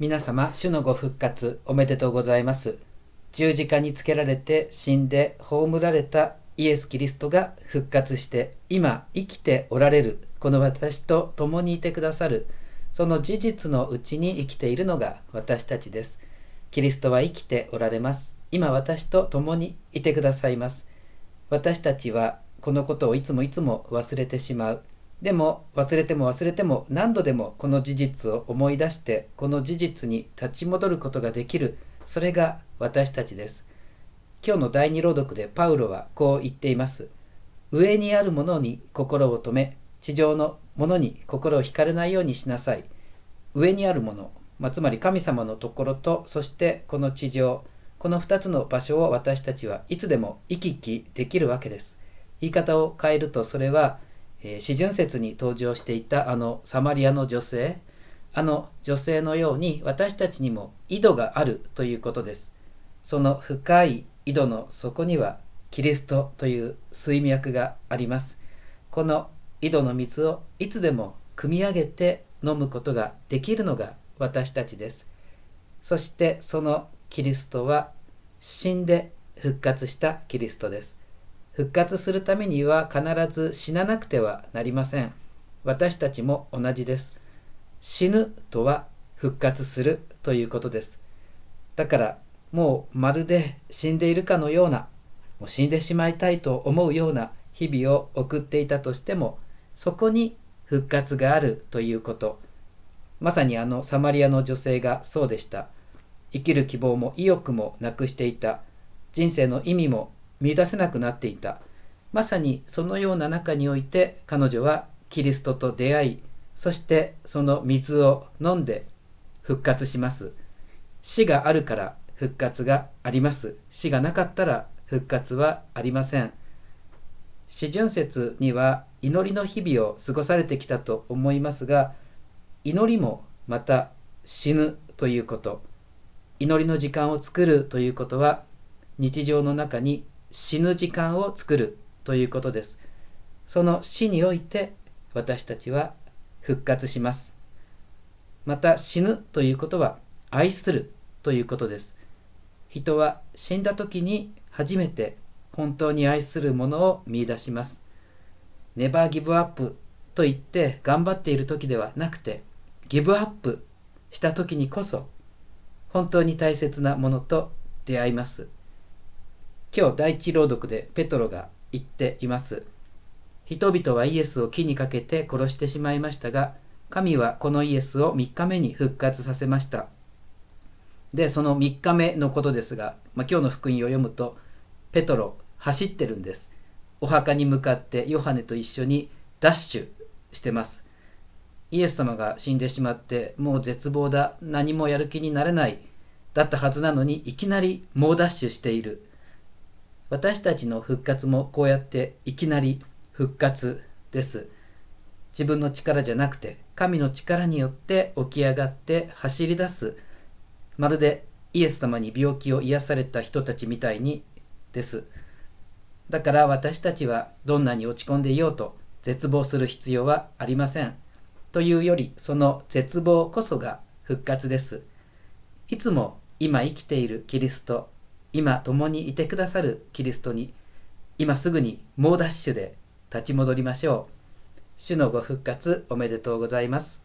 皆様、主のご復活おめでとうございます。十字架につけられて死んで葬られたイエス・キリストが復活して今生きておられるこの私と共にいてくださるその事実のうちに生きているのが私たちです。キリストは生きておられます。今私と共にいてくださいます。私たちはこのことをいつもいつも忘れてしまう。でも忘れても忘れても何度でもこの事実を思い出してこの事実に立ち戻ることができる。それが私たちです。今日の第二朗読でパウロはこう言っています。上にあるものに心を止め地上のものに心を惹かれないようにしなさい。上にあるもの、まあ、つまり神様のところとそしてこの地上この2つの場所を私たちはいつでも行き来できるわけです。言い方を変えるとそれはえー、詩順説に登場していたあのサマリアの女性。あの女性のように私たちにも井戸があるということです。その深い井戸の底にはキリストという水脈があります。この井戸の水をいつでも汲み上げて飲むことができるのが私たちです。そしてそのキリストは死んで復活したキリストです。復活するためには必ず死ななくてはなりません。私たちも同じです。死ぬとは復活するということです。だからもうまるで死んでいるかのような、もう死んでしまいたいと思うような日々を送っていたとしても、そこに復活があるということ。まさにあのサマリアの女性がそうでした。生きる希望も意欲もなくしていた。人生の意味も見出せなくなっていた。まさにそのような中において彼女はキリストと出会いそしてその水を飲んで復活します。死があるから復活があります。死がなかったら復活はありません。四旬節には祈りの日々を過ごされてきたと思いますが祈りもまた死ぬということ。祈りの時間を作るということは日常の中に死ぬ時間を作るということです。その死において私たちは復活します。また死ぬということは愛するということです。人は死んだ時に初めて本当に愛するものを見いだします。ネバーギブアップと言って頑張っている時ではなくてギブアップした時にこそ本当に大切なものと出会います。今日第一朗読でペトロが言っています。人々はイエスを木にかけて殺してしまいましたが神はこのイエスを3日目に復活させました。でその3日目のことですが、まあ、今日の福音を読むとペトロ走ってるんです。お墓に向かってヨハネと一緒にダッシュしてます。イエス様が死んでしまってもう絶望だ。何もやる気になれない。だったはずなのにいきなり猛ダッシュしている。私たちの復活もこうやっていきなり復活です。自分の力じゃなくて神の力によって起き上がって走り出す。まるでイエス様に病気を癒された人たちみたいにです。だから私たちはどんなに落ち込んでいようと絶望する必要はありません。というよりその絶望こそが復活です。いつも今生きているキリスト今共にいてくださるキリストに今すぐに猛ダッシュで立ち戻りましょう。主のご復活おめでとうございます。